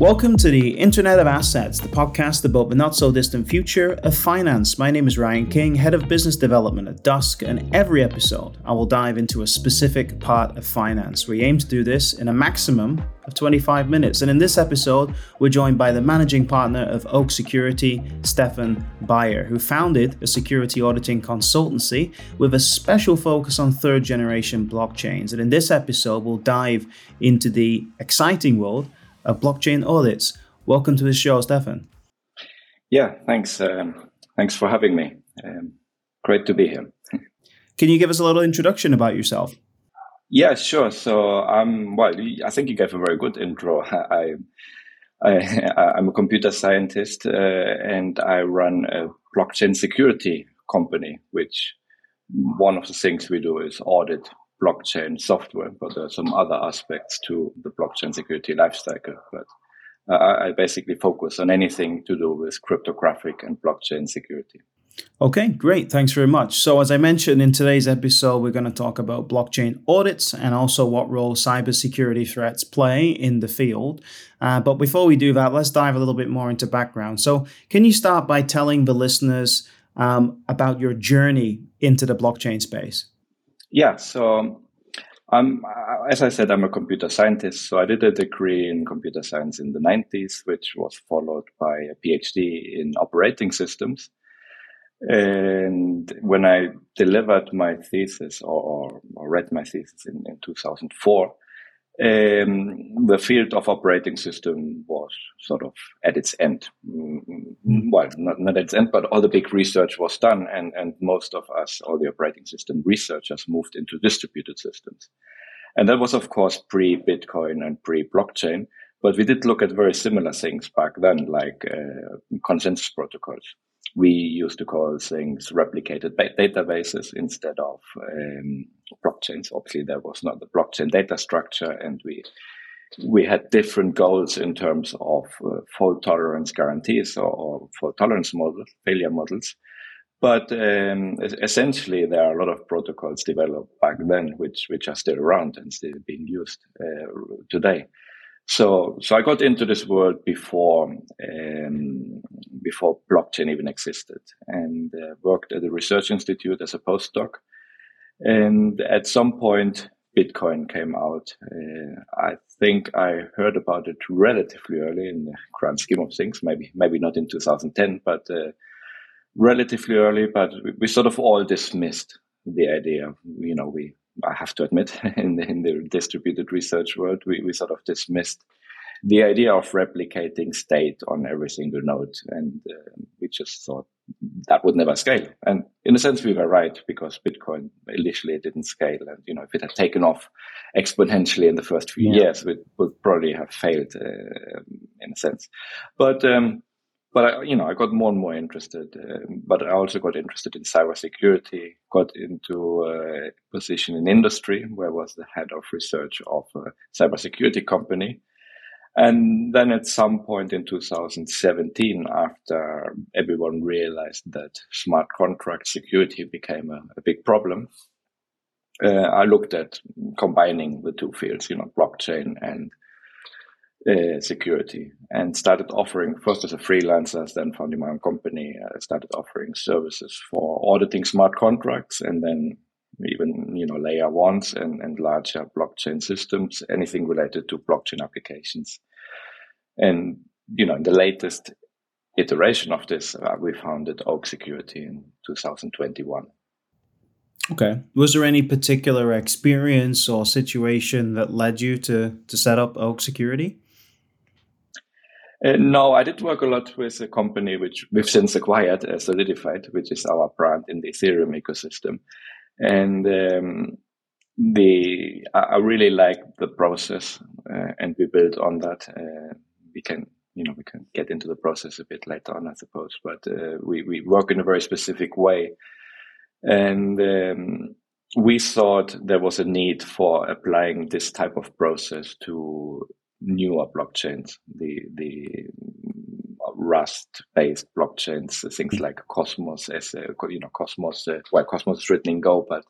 Welcome to the Internet of Assets, the podcast about the not so distant future of finance. My name is Ryan King, Head of Business Development at Dusk, and every episode I will dive into a specific part of finance. We aim to do this in a maximum of 25 minutes. And in this episode, we're joined by the managing partner of Oak Security, Stefan Beyer, who founded a security auditing consultancy with a special focus on third generation blockchains. And in this episode, we'll dive into the exciting world of blockchain audits. Welcome to the show, Stefan. Yeah, thanks. Um, thanks for having me. Um, great to be here. Can you give us a little introduction about yourself? Yeah, sure. So, I'm um, well, I think you gave a very good intro. I, I, am a computer scientist uh, and I run a blockchain security company, which one of the things we do is audit blockchain software, but there are some other aspects to the blockchain security lifecycle. But I basically focus on anything to do with cryptographic and blockchain security. Okay, great. Thanks very much. So, as I mentioned in today's episode, we're going to talk about blockchain audits and also what role cybersecurity threats play in the field. Uh, but before we do that, let's dive a little bit more into background. So, can you start by telling the listeners um, about your journey into the blockchain space? Yeah. So, um, as I said, I'm a computer scientist. So I did a degree in computer science in the 90s, which was followed by a PhD in operating systems. And when I delivered my thesis or, or read my thesis in, in 2004, um, the field of operating system was sort of at its end. Mm-hmm. Well, not, not at its end, but all the big research was done, and, and most of us, all the operating system researchers, moved into distributed systems. And that was, of course, pre Bitcoin and pre blockchain. But we did look at very similar things back then, like uh, consensus protocols we used to call things replicated databases instead of um, blockchains. Obviously, there was not the blockchain data structure, and we we had different goals in terms of uh, fault tolerance guarantees or, or, fault tolerance models, failure models. But um, essentially, there are a lot of protocols developed back then, which which are still around and still being used uh, today. So, so I got into this world before um, before blockchain even existed, and uh, worked at a research institute as a postdoc. And at some point, Bitcoin came out. Uh, I think I heard about it relatively early in the grand scheme of things. Maybe maybe not in 2010, but uh, relatively early. But we, we sort of all dismissed the idea. You know, we I have to admit, in the, in the distributed research world, we, we sort of dismissed the idea of replicating state on every single node. And uh, we just thought that would never scale. And in a sense, we were right because Bitcoin initially didn't scale. And, you know, if it had taken off exponentially in the first few yeah. years, it would probably have failed uh, in a sense. But, um, but I, you know, I got more and more interested. Uh, but I also got interested in cybersecurity. Got into a position in industry where I was the head of research of a cybersecurity company. And then at some point in 2017, after everyone realized that smart contract security became a, a big problem, uh, I looked at combining the two fields, you know, blockchain and uh, security and started offering first as a freelancer, then founding my own company. Uh, started offering services for auditing smart contracts and then even you know layer ones and, and larger blockchain systems, anything related to blockchain applications. And you know, in the latest iteration of this, uh, we founded Oak Security in 2021. Okay. Was there any particular experience or situation that led you to to set up Oak Security? Uh, no, I did work a lot with a company which we've since acquired, uh, Solidified, which is our brand in the Ethereum ecosystem. And um, the I really like the process, uh, and we built on that. Uh, we can, you know, we can get into the process a bit later on, I suppose. But uh, we we work in a very specific way, and um, we thought there was a need for applying this type of process to newer blockchains, the the Rust based blockchains, things mm. like Cosmos, as a, you know, Cosmos. Uh, well, Cosmos is written in Go, but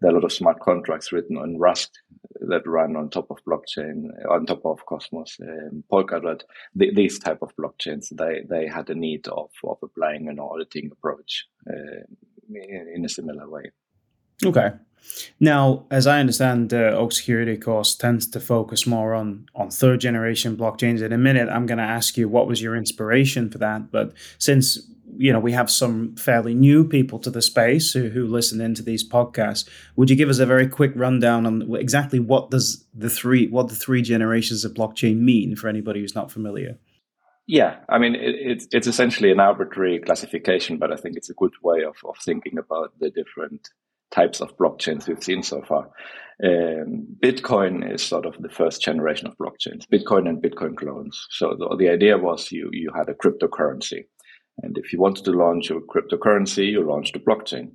there are a lot of smart contracts written on Rust that run on top of blockchain, on top of Cosmos, um, Polkadot, the, these type of blockchains, they, they had a need of, of applying an auditing approach uh, in, in, a similar way. Okay. Now, as I understand, uh, Oak Security Course tends to focus more on on third generation blockchains. In a minute, I'm going to ask you what was your inspiration for that. But since you know we have some fairly new people to the space who, who listen into these podcasts would you give us a very quick rundown on exactly what does the three what the three generations of blockchain mean for anybody who's not familiar yeah i mean it, it's it's essentially an arbitrary classification but i think it's a good way of, of thinking about the different types of blockchains we've seen so far um, bitcoin is sort of the first generation of blockchains bitcoin and bitcoin clones so the, the idea was you you had a cryptocurrency and if you wanted to launch a cryptocurrency, you launched a blockchain.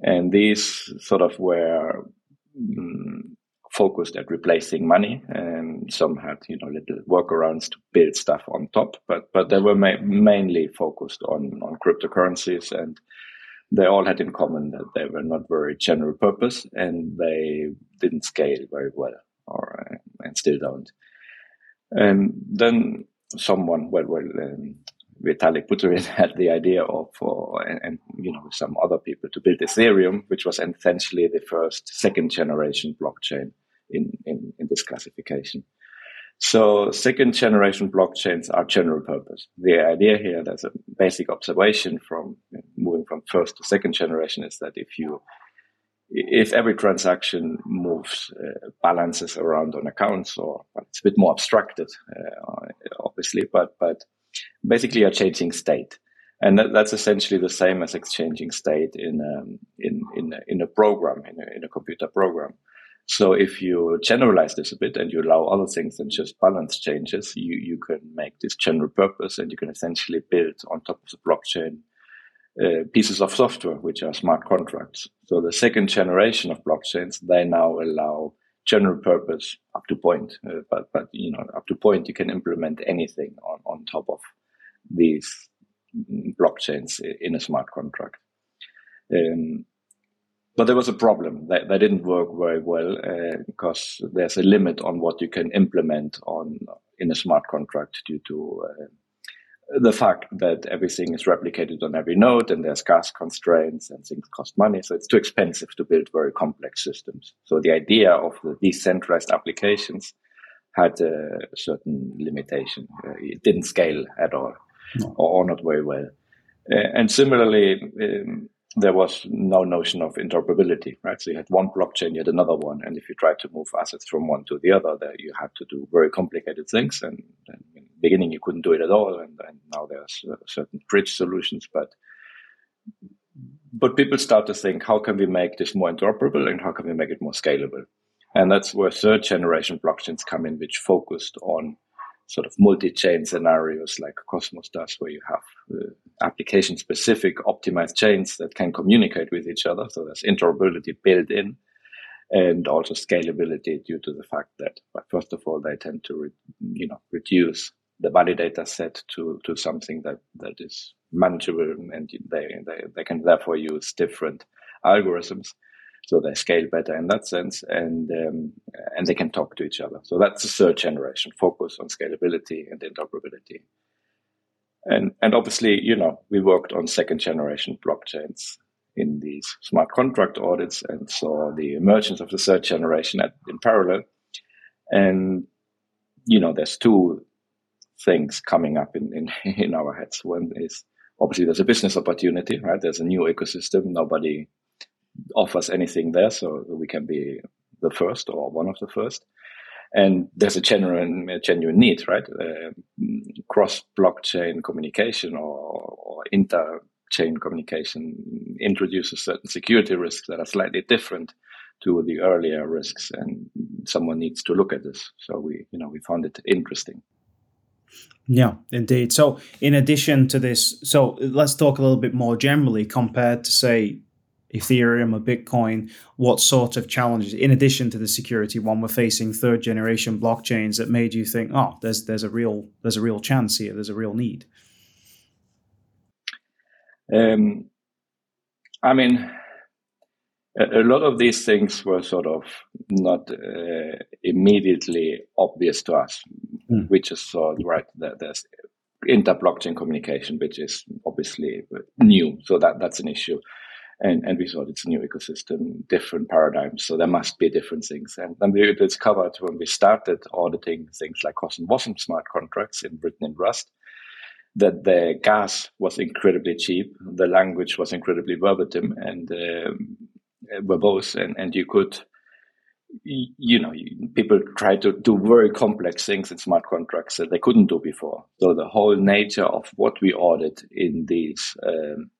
And these sort of were um, focused at replacing money, and some had you know little workarounds to build stuff on top. But but they were ma- mainly focused on on cryptocurrencies, and they all had in common that they were not very general purpose, and they didn't scale very well, or and still don't. And then someone, well, well, um, Vitalik Buterin had the idea of, uh, and, and, you know, some other people to build Ethereum, which was essentially the first second generation blockchain in, in, in this classification. So second generation blockchains are general purpose. The idea here, there's a basic observation from moving from first to second generation is that if you, if every transaction moves uh, balances around on accounts, or it's a bit more abstracted, uh, obviously, but but basically you're changing state. And that, that's essentially the same as exchanging state in, um, in, in, a, in a program, in a, in a computer program. So if you generalize this a bit and you allow other things than just balance changes, you, you can make this general purpose and you can essentially build on top of the blockchain uh, pieces of software, which are smart contracts. So the second generation of blockchains, they now allow general purpose up to point, uh, but but you know up to point you can implement anything on on top of these blockchains in a smart contract. Um, but there was a problem that, that didn't work very well uh, because there's a limit on what you can implement on in a smart contract due to uh, the fact that everything is replicated on every node and there's gas constraints and things cost money. So it's too expensive to build very complex systems. So the idea of the decentralized applications had a certain limitation. Uh, it didn't scale at all no. or, not very well. Uh, and similarly, um, there was no notion of interoperability, right? So you had one blockchain, you had another one, and if you tried to move assets from one to the other, there you had to do very complicated things. And, and in the beginning, you couldn't do it at all, and, and now there's uh, certain bridge solutions. But but people start to think, how can we make this more interoperable, and how can we make it more scalable? And that's where third generation blockchains come in, which focused on sort of multi-chain scenarios like Cosmos does, where you have uh, application-specific optimized chains that can communicate with each other. So there's interoperability built in, and also scalability due to the fact that, first of all, they tend to, re- you know, reduce the validator set to to something that that is manageable, and they they they can therefore use different algorithms so they scale better in that sense, and um, and they can talk to each other. So that's the third generation focus on scalability and interoperability. And and obviously, you know, we worked on second generation blockchains in these smart contract audits, and saw the emergence of the third generation at, in parallel. And you know, there's two things coming up in, in, in our heads. One is obviously there's a business opportunity, right? There's a new ecosystem. Nobody offers anything there, so we can be the first or one of the first. And there's a genuine, a genuine need, right? Uh, cross blockchain communication or, or inter chain communication introduces certain security risks that are slightly different to the earlier risks, and someone needs to look at this. So we, you know, we found it interesting. Yeah, indeed. So, in addition to this, so let's talk a little bit more generally compared to say Ethereum or Bitcoin, what sort of challenges, in addition to the security one, we're facing third generation blockchains that made you think, oh, there's there's a real there's a real chance here, there's a real need? Um, I mean, a, lot of these things were sort of not uh, immediately obvious to us. Mm. We just saw right that there's inter blockchain communication, which is obviously new, so that that's an issue. And, and we thought it's a new ecosystem, different paradigms. So there must be different things. And then we discovered when we started auditing things like CosmWasm smart contracts in written in Rust, that the gas was incredibly cheap, the language was incredibly verbatim and um, verbose, and, and you could, you know, people try to do very complex things in smart contracts that they couldn't do before. So the whole nature of what we audit in these um,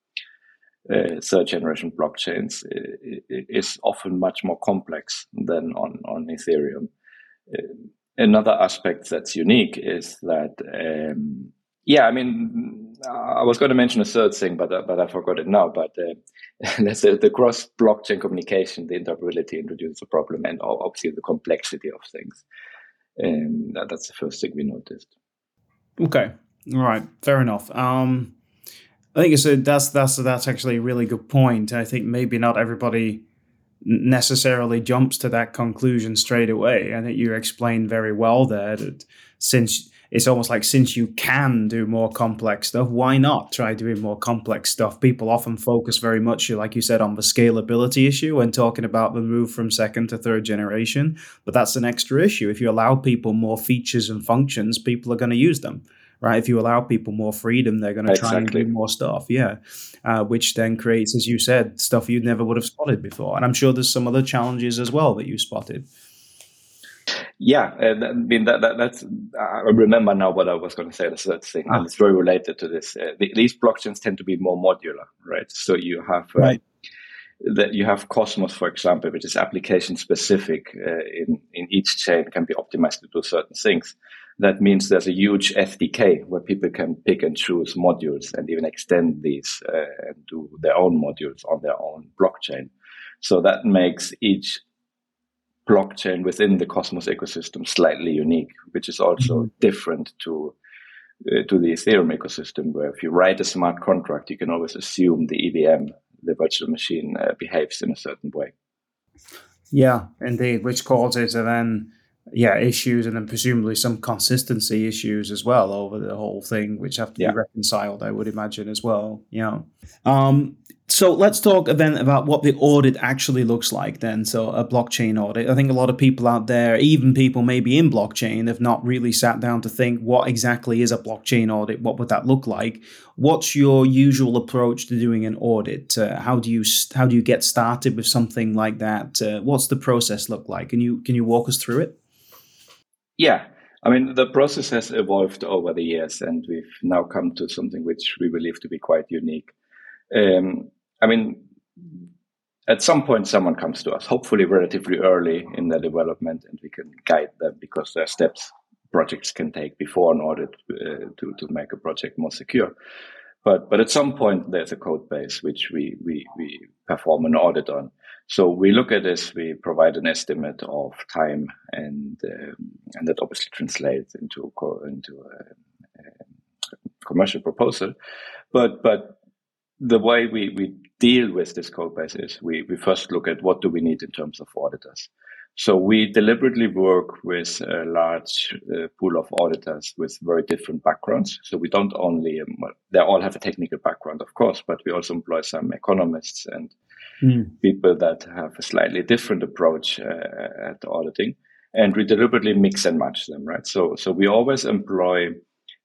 uh, third generation blockchains is often much more complex than on, on Ethereum. Uh, another aspect that's unique is that, um, yeah, I mean, I was going to mention a third thing, but uh, but I forgot it now. But uh, the, the cross blockchain communication, the interoperability introduces a problem, and obviously the complexity of things. And that, that's the first thing we noticed. Okay, all right, fair enough. Um, I think it's a, that's that's that's actually a really good point. I think maybe not everybody necessarily jumps to that conclusion straight away. I think you explained very well there that since it's almost like since you can do more complex stuff, why not try doing more complex stuff? People often focus very much, like you said, on the scalability issue when talking about the move from second to third generation. But that's an extra issue. If you allow people more features and functions, people are going to use them right? If you allow people more freedom, they're going to try and do more stuff. Yeah. Uh, which then creates, as you said, stuff you never would have spotted before. And I'm sure there's some other challenges as well that you spotted. Yeah, uh, I mean that, that, that's. I remember now what I was going to say. The third thing, ah. and it's very related to this. Uh, the, these blockchains tend to be more modular, right? So you have uh, right. that you have Cosmos, for example, which is application specific. Uh, in in each chain can be optimized to do certain things that means there's a huge SDK where people can pick and choose modules and even extend these uh, and do their own modules on their own blockchain. So that makes each blockchain within the Cosmos ecosystem slightly unique, which is also mm-hmm. different to uh, to the Ethereum ecosystem, where if you write a smart contract, you can always assume the EVM, the virtual machine, uh, behaves in a certain way. Yeah, indeed, which causes it then yeah issues and then presumably some consistency issues as well over the whole thing which have to yeah. be reconciled i would imagine as well yeah um, so let's talk then about what the audit actually looks like then so a blockchain audit. I think a lot of people out there even people maybe in blockchain have not really sat down to think what exactly is a blockchain audit what would that look like? What's your usual approach to doing an audit? Uh, how do you how do you get started with something like that? Uh, what's the process look like? Can you can you walk us through it yeah. I mean, the process has evolved over the years, and we've now come to something which we believe to be quite unique. Um, I mean, at some point, someone comes to us, hopefully relatively early in their development, and we can guide them because there are steps projects can take before an audit uh, to, to make a project more secure. But, but at some point, there's a code base which we, we, we perform an audit on. So we look at this, we provide an estimate of time, and um, and that obviously translates into into a, a, commercial proposal. But but the way we, we deal with this code base is we, we first look at what do we need in terms of auditors. So we deliberately work with a large uh, pool of auditors with very different backgrounds. So we don't only, um, they all have a technical background, of course, but we also employ some economists and mm. people that have a slightly different approach uh, at auditing, and we deliberately mix and match them, right? So, so we always employ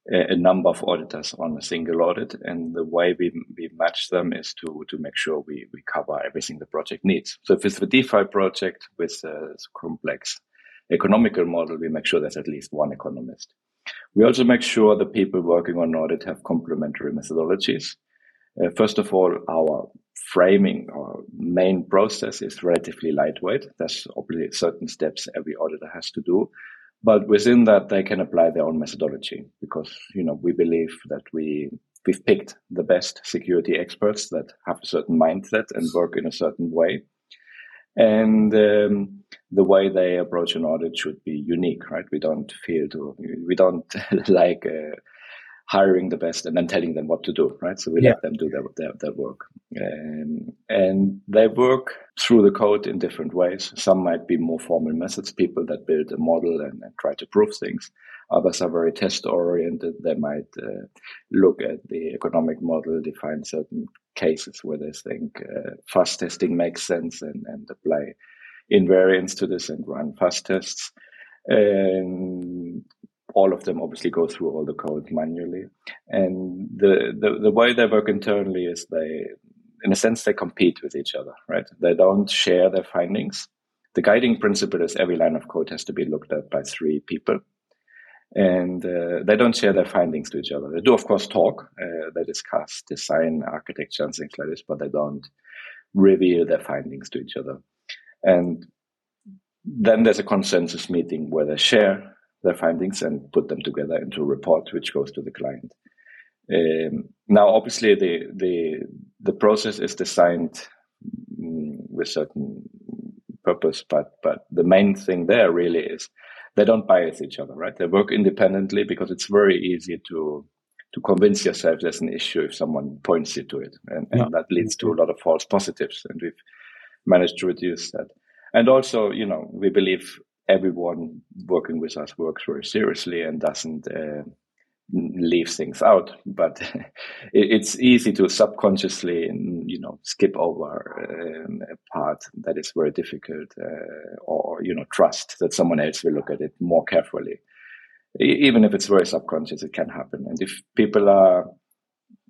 a, number of auditors on a single audit, and the way we we match them is to to make sure we we cover everything the project needs. So if it's a DeFi project with a complex economical model, we make sure there's at least one economist. We also make sure the people working on audit have complementary methodologies. Uh, first of all, our framing or main process is relatively lightweight. There's obviously certain steps every auditor has to do. But within that, they can apply their own methodology because, you know, we believe that we, we've picked the best security experts that have a certain mindset and work in a certain way. And um, the way they approach an audit should be unique, right? We don't feel to, we don't like, uh, hiring the best and then telling them what to do, right? So we yeah. let them do their, their, their work. Um, and they work through the code in different ways. Some might be more formal methods, people that build a model and, and try to prove things. Others are very test oriented. They might uh, look at the economic model, define certain cases where they think uh, fuzz testing makes sense and, and apply invariance to this and run fuzz tests. All of them obviously go through all the code manually. And the, the, the way they work internally is they, in a sense, they compete with each other, right? They don't share their findings. The guiding principle is every line of code has to be looked at by three people. And uh, they don't share their findings to each other. They do, of course, talk. Uh, they discuss design, architecture, and things like this, but they don't reveal their findings to each other. And then there's a consensus meeting where they share their findings and put them together into a report which goes to the client. Um, now, obviously, the the the process is designed mm, with certain purpose, but but the main thing there really is they don't bias each other, right? They work independently because it's very easy to to convince yourself there's an issue if someone points you to it, and, and yeah. that leads to a lot of false positives, and we've managed to reduce that. And also, you know, we believe everyone working with us works very seriously and doesn't uh, leave things out. But it's easy to subconsciously, you know, skip over um, a part that is very difficult, uh, or you know, trust that someone else will look at it more carefully. Even if it's very subconscious, it can happen. And if people are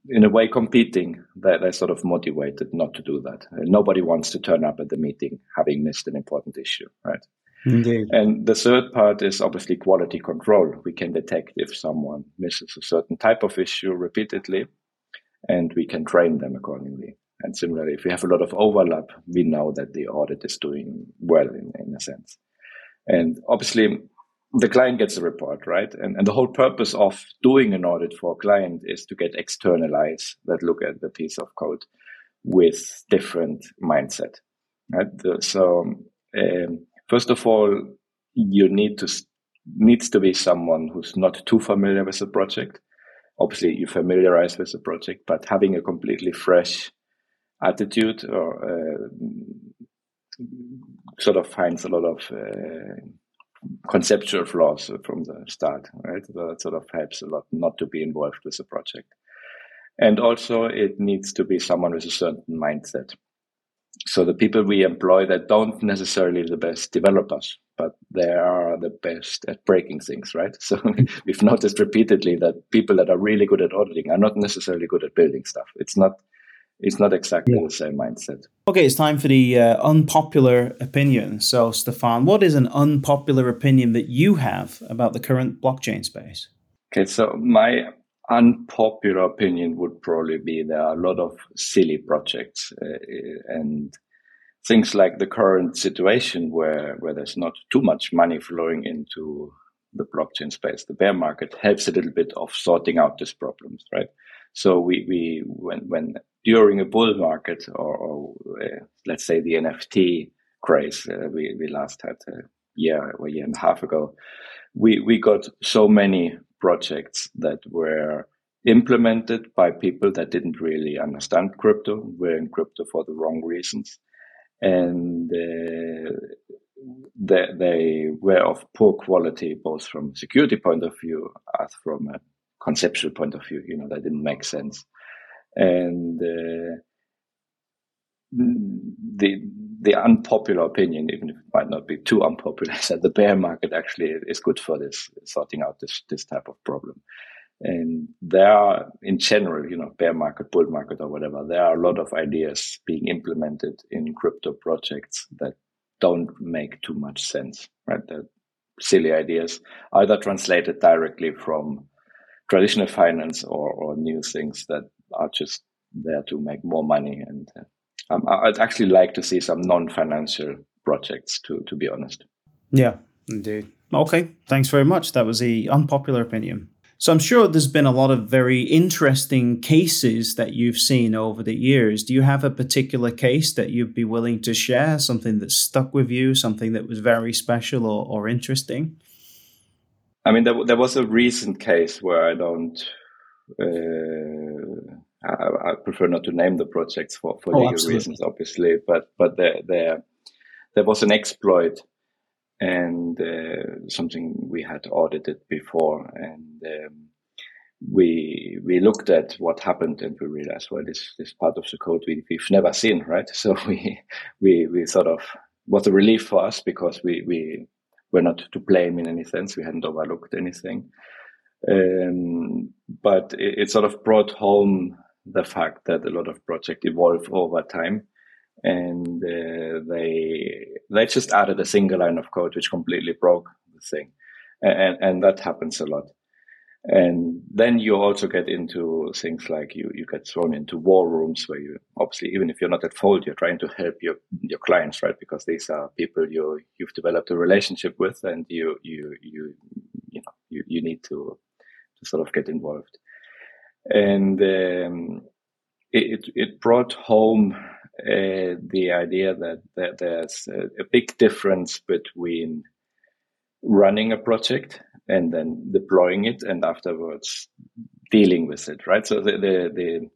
in a way competing, they're, they're, sort of motivated not to do that. Nobody wants to turn up at the meeting having missed an important issue, right? Indeed. And the third part is obviously quality control. We can detect if someone misses a certain type of issue repeatedly, and we can train them accordingly. And similarly, if we have a lot of overlap, we know that the audit is doing well in, in a sense. And obviously, the client gets a report, right? And, and the whole purpose of doing an audit for a client is to get external eyes that look at the piece of code with different mindset. Right? So um, First of all, you need to needs to be someone who's not too familiar with the project. Obviously, you familiarize with the project, but having a completely fresh attitude or uh, sort of finds a lot of uh, conceptual flaws from the start, right? That sort of helps a lot not to be involved with the project. And also, it needs to be someone with a certain mindset so the people we employ that don't necessarily the best developers, but they are the best at breaking things, right? So we've noticed repeatedly that people that are really good at auditing are not necessarily good at building stuff. It's not it's not exactly yeah. the same mindset. Okay, it's time for the uh, unpopular opinion. So, Stefan, what is an unpopular opinion that you have about the current blockchain space? Okay, so my unpopular opinion would probably be there are a lot of silly projects uh, and things like the current situation where, where there's not too much money flowing into the blockchain space. The bear market helps a little bit of sorting out these problems, right? So we, we when, when during a bull market or, or uh, let's say the NFT craze, uh, we, we last had a year or a year and a half ago, we, we got so many projects that were implemented by people that didn't really understand crypto, were in crypto for the wrong reasons. And uh, they, they were of poor quality, both from security point of view as from a conceptual point of view. You know, they didn't make sense. And uh, the the unpopular opinion, even if it might not be too unpopular, is that the bear market actually is good for this, sorting out this this type of problem. And there are, in general, you know, bear market, bull market, or whatever, there are a lot of ideas being implemented in crypto projects that don't make too much sense, right? They're silly ideas, either translated directly from traditional finance or, or new things that are just there to make more money and uh, um, I'd actually like to see some non-financial projects, to to be honest. Yeah, indeed. Okay, thanks very much. That was a unpopular opinion. So I'm sure there's been a lot of very interesting cases that you've seen over the years. Do you have a particular case that you'd be willing to share? Something that stuck with you, something that was very special or, or interesting? I mean, there, there was a recent case where I don't Uh, I, I, prefer not to name the projects for, for oh, legal absolutely. reasons, obviously, but but there there there was an exploit and uh, something we had audited before, and um, we we looked at what happened and we realized, well, this this part of the code we, we've never seen, right? So we we we sort of was a relief for us because we we were not to blame in any sense. We hadn't overlooked anything, um, but it, it sort of brought home the fact that a lot of projects evolve over time and uh, they they just added a single line of code which completely broke the thing and and that happens a lot. And then you also get into things like you you get thrown into war rooms where you obviously even if you're not at fault you're trying to help your your clients right? Because these are people you you've developed a relationship with and you you you you know you, you need to to sort of get involved and um, it it brought home uh, the idea that, that there's a, a, big difference between running a project and then deploying it and afterwards dealing with it, right? So the, the, the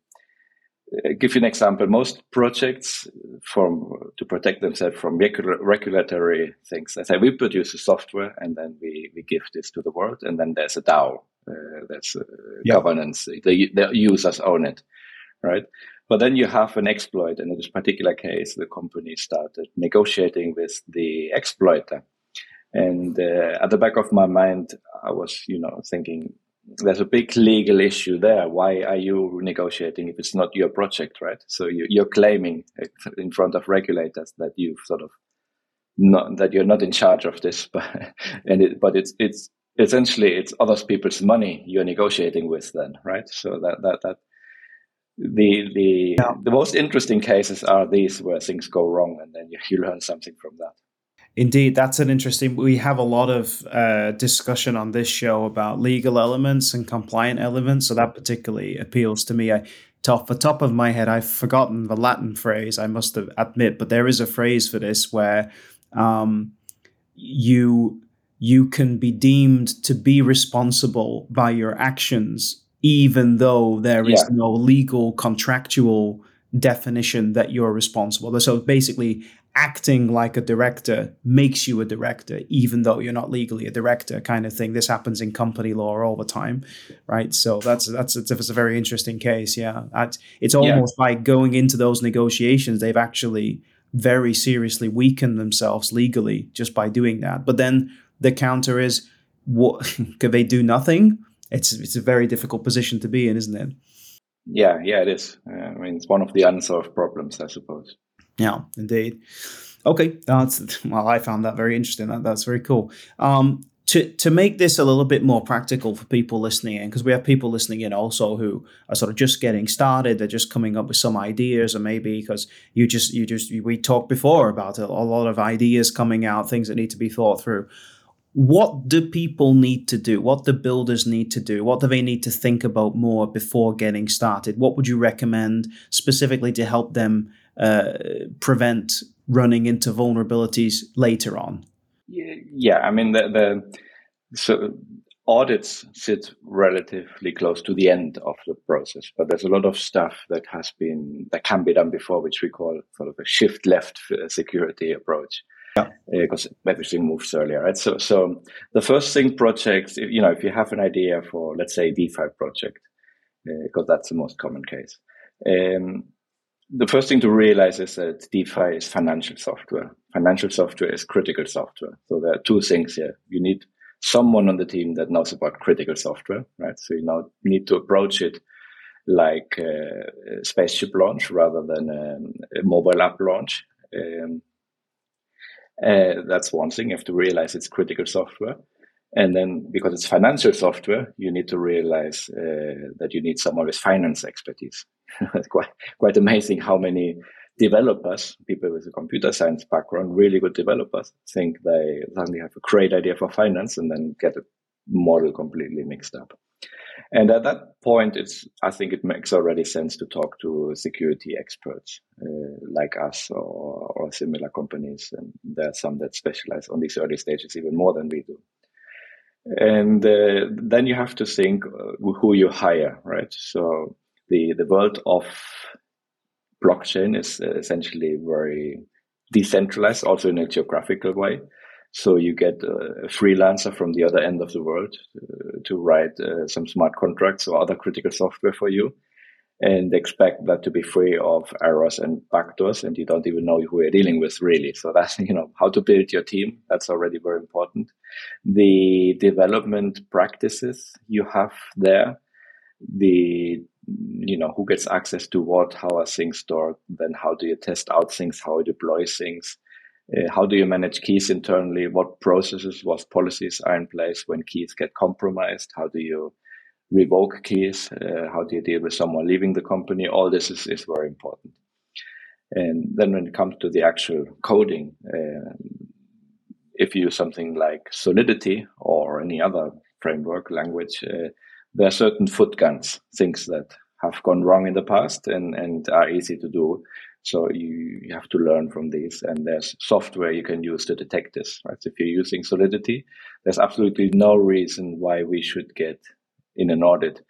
uh, give you an example. Most projects from to protect themselves from regulatory things. They say we produce a software and then we, we give this to the world, and then there's a DAO. Uh, there's a yeah. governance. The, the users own it, right? But then you have an exploit, and in this particular case, the company started negotiating with the exploiter. And uh, at the back of my mind, I was, you know, thinking, there's a big legal issue there. Why are you negotiating if it's not your project, right? So you, are claiming in front of regulators that you've sort of not that you're not in charge of this, but and it, but it's it's essentially it's other people's money you're negotiating with then, right? So that that that the the yeah. the most interesting cases are these where things go wrong and then you, you learn something from that indeed that's an interesting we have a lot of uh, discussion on this show about legal elements and compliant elements so that particularly appeals to me I, off the top of my head i've forgotten the latin phrase i must admit but there is a phrase for this where um, you you can be deemed to be responsible by your actions even though there is yeah. no legal contractual definition that you're responsible. So basically, acting like a director makes you a director, even though you're not legally a director, kind of thing. This happens in company law all the time, right? So that's that's it's, it's a very interesting case. Yeah, it's almost yeah. like going into those negotiations, they've actually very seriously weakened themselves legally just by doing that. But then the counter is, what could they do nothing? it's it's a very difficult position to be in, isn't it? Yeah, yeah, it is. Uh, I mean, it's one of the unsolved problems, I suppose. Yeah, indeed. Okay, that's well, I found that very interesting. That, that's very cool. Um, to to make this a little bit more practical for people listening in, because we have people listening in also who are sort of just getting started. They're just coming up with some ideas, or maybe because you just you just we talked before about a, a lot of ideas coming out, things that need to be thought through what do people need to do? What do builders need to do? What do they need to think about more before getting started? What would you recommend specifically to help them uh, prevent running into vulnerabilities later on? Yeah, I mean the, the so audits sit relatively close to the end of the process, but there's a lot of stuff that has been that can be done before, which we call sort of a shift left security approach yeah. uh, everything moves earlier, right? So, so the first thing projects, if, you know, if you have an idea for, let's say, DeFi project, because uh, that's the most common case, um, the first thing to realize is that DeFi is financial software. Financial software is critical software. So there are two things here. You need someone on the team that knows about critical software, right? So you now need to approach it like a spaceship launch rather than um, a mobile app launch. Um, uh, that's one thing. You have to realize it's critical software. And then because it's financial software, you need to realize uh, that you need someone with finance expertise. it's quite, quite amazing how many developers, people with a computer science background, really good developers, think they suddenly have a great idea for finance and then get a model completely mixed up. And at that point, it's I think it makes already sense to talk to security experts uh, like us or, or similar companies. And there are some that specialize on these early stages even more than we do. and uh, then you have to think uh, who you hire, right? So the the world of blockchain is essentially very decentralized, also in a geographical way. So you get a freelancer from the other end of the world uh, to write uh, some smart contracts or other critical software for you and expect that to be free of errors and backdoors and you don't even know who you're dealing with really. So that's you know how to build your team that's already very important. The development practices you have there the you know who gets access to what how are things stored then how do you test out things how you deploy things uh, how do you manage keys internally what processes what policies are in place when keys get compromised how do you revoke keys, uh, how do you deal with someone leaving the company? All this is, is very important. And then when it comes to the actual coding, uh, if you use something like Solidity or any other framework language, uh, there are certain foot guns, things that have gone wrong in the past and, and are easy to do. So you, you have to learn from these. And there's software you can use to detect this. Right? So if you're using Solidity, there's absolutely no reason why we should get in an audit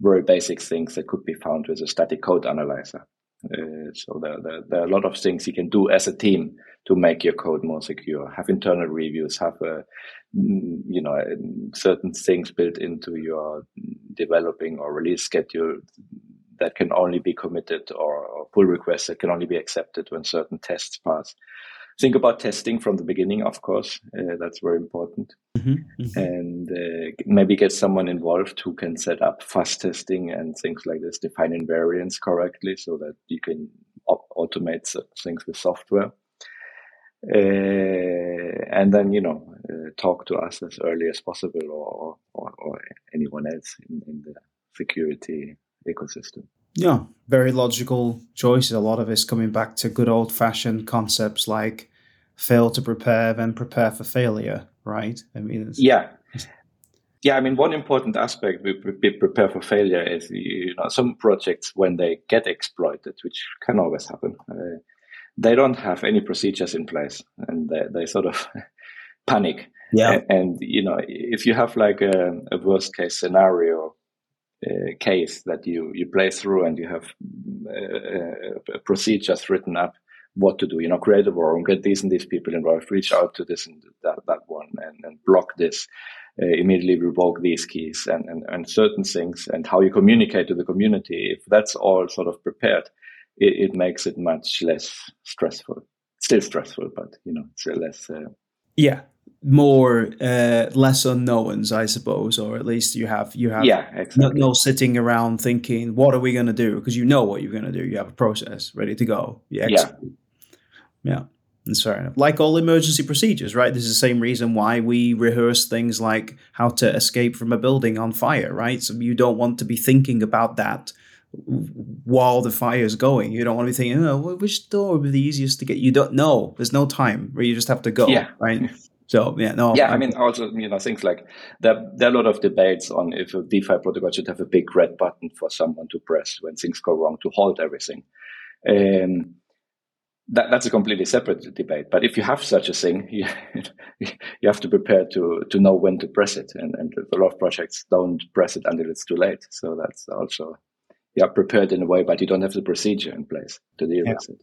very basic things that could be found with a static code analyzer. Uh, so there, there, there, are a lot of things you can do as a team to make your code more secure. Have internal reviews, have a, mm, you know certain things built into your developing or release schedule that can only be committed or, or pull requests that can only be accepted when certain tests pass think about testing from the beginning, of course. Uh, that's very important. Mm-hmm, mm-hmm. And uh, maybe get someone involved who can set up fuzz testing and things like this, define invariants correctly so that you can op- automate things with software. Uh, and then, you know, uh, talk to us as early as possible or, or, or anyone else in, in the security ecosystem. Yeah, very logical choices. A lot of it's coming back to good old fashioned concepts like fail to prepare, then prepare for failure, right? I mean, yeah. Yeah, I mean, one important aspect we, we prepare for failure is, you know, some projects when they get exploited, which can always happen, uh, they don't have any procedures in place, and they, they sort of panic. Yeah, and, and, you know, if you have like a, a worst case scenario uh, case that you you play through and you have uh, uh, procedures written up what to do. You know create a forum get these and these people involved reach out to this and that, that one and, and block this uh, immediately revoke these keys and, and, and certain things and how you communicate to the community. If that's all sort of prepared it, it makes it much less stressful. Still stressful but you know it's less uh, yeah more uh, less unknowns, I suppose, or at least you have you have yeah exactly. no, no sitting around thinking what are we going to do because you know what you're going to do. You have a process ready to go. Yeah, yeah, that's fair enough. Like all emergency procedures, right? This is the same reason why we rehearse things like how to escape from a building on fire, right? So you don't want to be thinking about that while the fire is going. You don't want to be thinking, oh, which door would be the easiest to get? You don't know. There's no time where you just have to go, yeah. right? So yeah, no. Yeah, I mean, also you know things like there, there are a lot of debates on if a DeFi protocol should have a big red button for someone to press when things go wrong to halt everything. Um, that, that's a completely separate debate. But if you have such a thing, you, you have to prepare to to know when to press it, and, and a lot of projects don't press it until it's too late. So that's also you are prepared in a way, but you don't have the procedure in place to deal yeah. with it.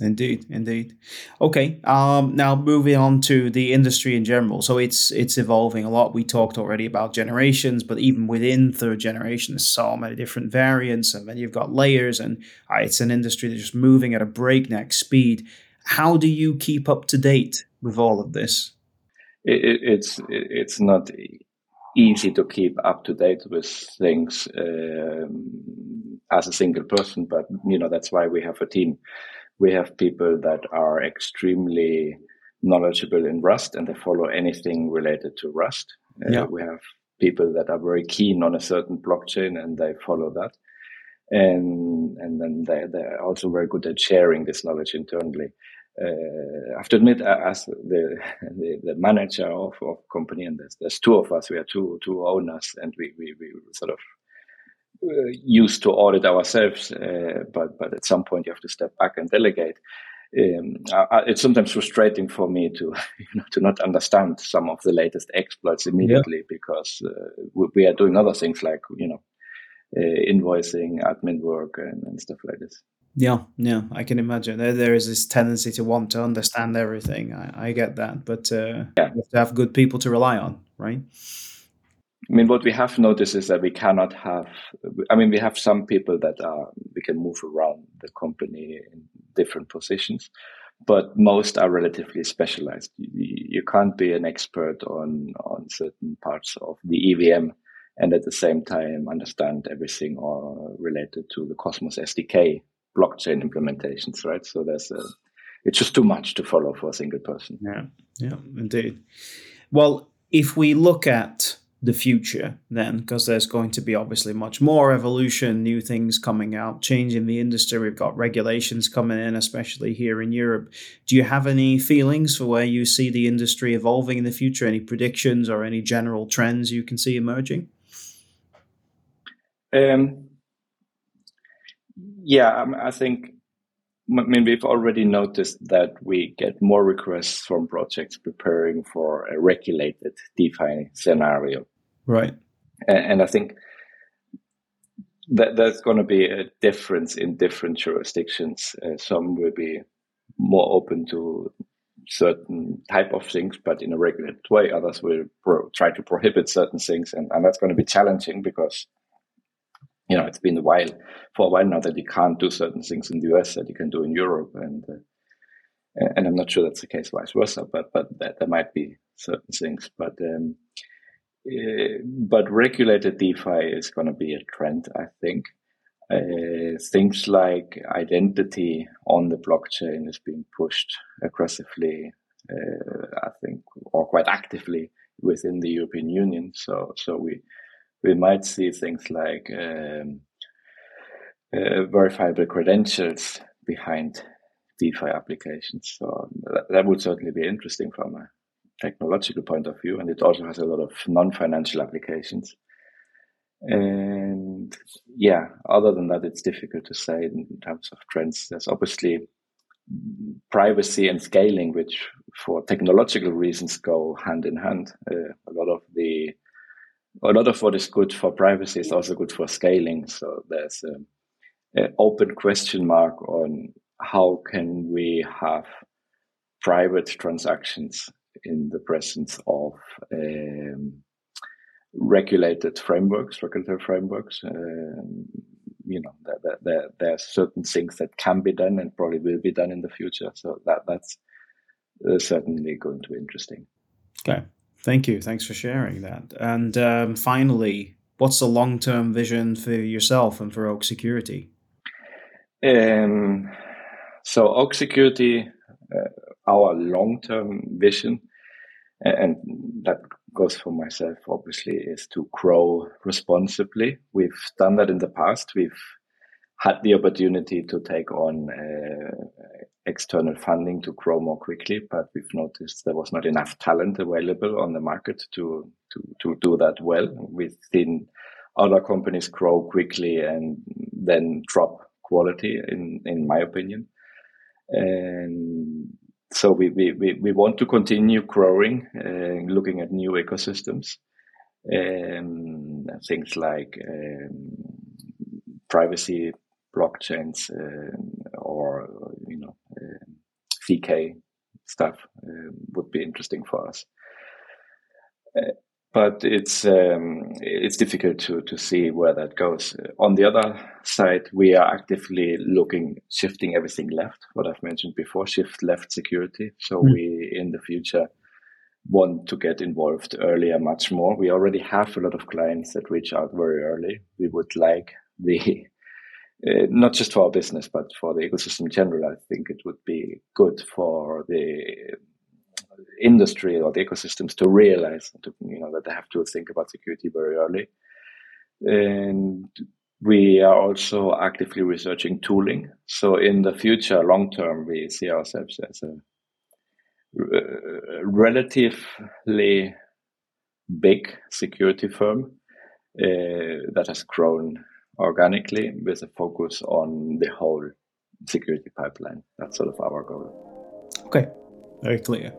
Indeed, indeed. Okay. Um, now moving on to the industry in general. So it's it's evolving a lot. We talked already about generations, but even within third generation, there's so many different variants, and then you've got layers, and uh, it's an industry that's just moving at a breakneck speed. How do you keep up to date with all of this? It, it, it's it, it's not easy to keep up to date with things um, as a single person, but you know that's why we have a team we have people that are extremely knowledgeable in Rust and they follow anything related to Rust. Uh, we have people that are very keen on a certain blockchain and they follow that. And, and then they, they're also very good at sharing this knowledge internally. Uh, I have to admit, as the, the, the manager of, of company, and there's, there's two of us, we are two, two owners and we, we, we sort of uh, used to audit ourselves, uh, but but at some point you have to step back and delegate. um, it's sometimes frustrating for me to you know, to not understand some of the latest exploits immediately yeah. because uh, we are doing other things like you know uh, invoicing, admin work, and, and, stuff like this. Yeah, yeah, I can imagine. There, there is this tendency to want to understand everything. I, I get that, but uh, yeah. you have to have good people to rely on, right? I mean, what we have noticed is that we cannot have. I mean, we have some people that are we can move around the company in different positions, but most are relatively specialized. You, you can't be an expert on on certain parts of the EVM and at the same time understand everything or related to the Cosmos SDK blockchain implementations, right? So there's a, it's just too much to follow for a single person. Yeah, yeah, indeed. Well, if we look at the future then because there's going to be obviously much more evolution new things coming out changing the industry. We've got regulations coming in especially here in europe. Do you have any feelings for where you see the industry evolving in the future? Any predictions or any general trends you can see emerging? Um, yeah i think I mean, we've already noticed that we get more requests from projects preparing for a regulated DeFi scenario. Right. And, and I think that there's going to be a difference in different jurisdictions. Uh, some will be more open to certain type of things, but in a regulated way. Others will pro- try to prohibit certain things, and, and that's going to be challenging because you know, it's been a while for a while now that you can't do certain things in the US that you can do in Europe, and uh, and I'm not sure that's the case vice versa, but but that there might be certain things, but um, uh, but regulated DeFi is going to be a trend, I think. Uh, things like identity on the blockchain is being pushed aggressively, uh, I think, or quite actively within the European Union. So, so we we might see things like um, uh, verifiable credentials behind DeFi applications. So that, would certainly be interesting from a technological point of view, and it also has a lot of non-financial applications. And yeah, other than that, it's difficult to say in terms of trends. There's obviously privacy and scaling, which for technological reasons go hand in hand. Uh, a lot of the a lot of what is good for privacy is also good for scaling. So there's an open question mark on how can we have private transactions in the presence of um, regulated frameworks, regulatory frameworks. Um, you know, there, there, there, are certain things that can be done and probably will be done in the future. So that that's uh, certainly going to be interesting. Okay. Thank you. Thanks for sharing that. And um, finally, what's the long term vision for yourself and for Oak Security? Um, so, Oak Security, uh, our long term vision, and that goes for myself, obviously, is to grow responsibly. We've done that in the past. We've had the opportunity to take on uh, external funding to grow more quickly, but we've noticed there was not enough talent available on the market to to to do that well. We've seen other companies grow quickly and then drop quality, in in my opinion. And so we we we, we want to continue growing, uh, looking at new ecosystems, and things like um, privacy blockchains uh, or you know ZK stuff uh, would be interesting for us. Uh, but it's um, it's difficult to to see where that goes. On the other side, we are actively looking shifting everything left. What I've mentioned before, shift left security. So mm. we in the future want to get involved earlier, much more. We already have a lot of clients that reach out very early. We would like the uh, not just for our business, but for the ecosystem in general, I think it would be good for the industry or the ecosystems to realize, to, you know, that they have to think about security very early. And we are also actively researching tooling. So in the future, long term, we see ourselves as a relatively big security firm uh, that has grown organically with a focus on the whole security pipeline. That's sort of our goal. Okay, very clear.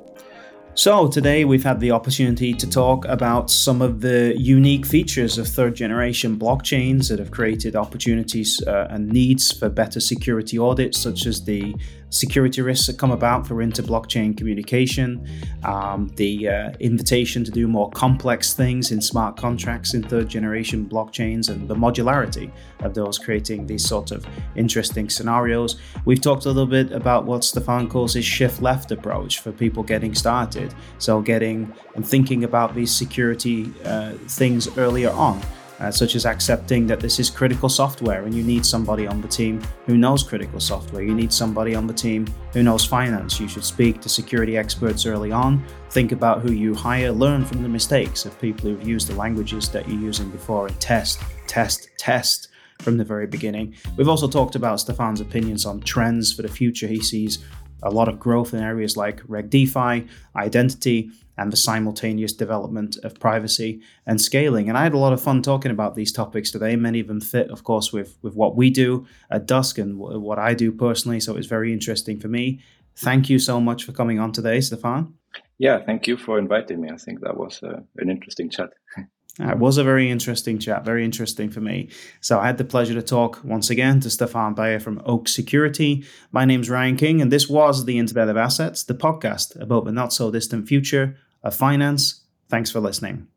So, today we've had the opportunity to talk about some of the unique features of third generation blockchains that have created opportunities uh, and needs for better security audits, such as the security risks that come about for inter blockchain communication, um, the uh, invitation to do more complex things in smart contracts in third generation blockchains, and the modularity of those creating these sort of interesting scenarios. We've talked a little bit about what Stefan calls his shift left approach for people getting started. So, getting and thinking about these security uh, things earlier on uh, such as accepting that this is critical software and you need somebody on the team who knows critical software. You need somebody on the team who knows finance. You should speak to security experts early on. Think about who you hire, learn from the mistakes of people who've used the languages that you're using before, and test, test, test from the very beginning. We've also talked about Stefan's opinions on trends for the future. He sees a lot of growth in areas like Reg DeFi, identity, and the simultaneous development of privacy and scaling. And I had a lot of fun talking about these topics today. Many of them fit, of course, with, with what we do at Dusk and w- what I do personally. So it was very interesting for me. Thank you so much for coming on today, Stefan. Yeah, thank you for inviting me. I think that was uh, an interesting chat. Uh, it was a very interesting chat, very interesting for me. So I had the pleasure to talk once again to Stefan Beyer from Oak Security. My name's Ryan King, and this was the Internet of Assets, the podcast about the not so distant future of finance. Thanks for listening.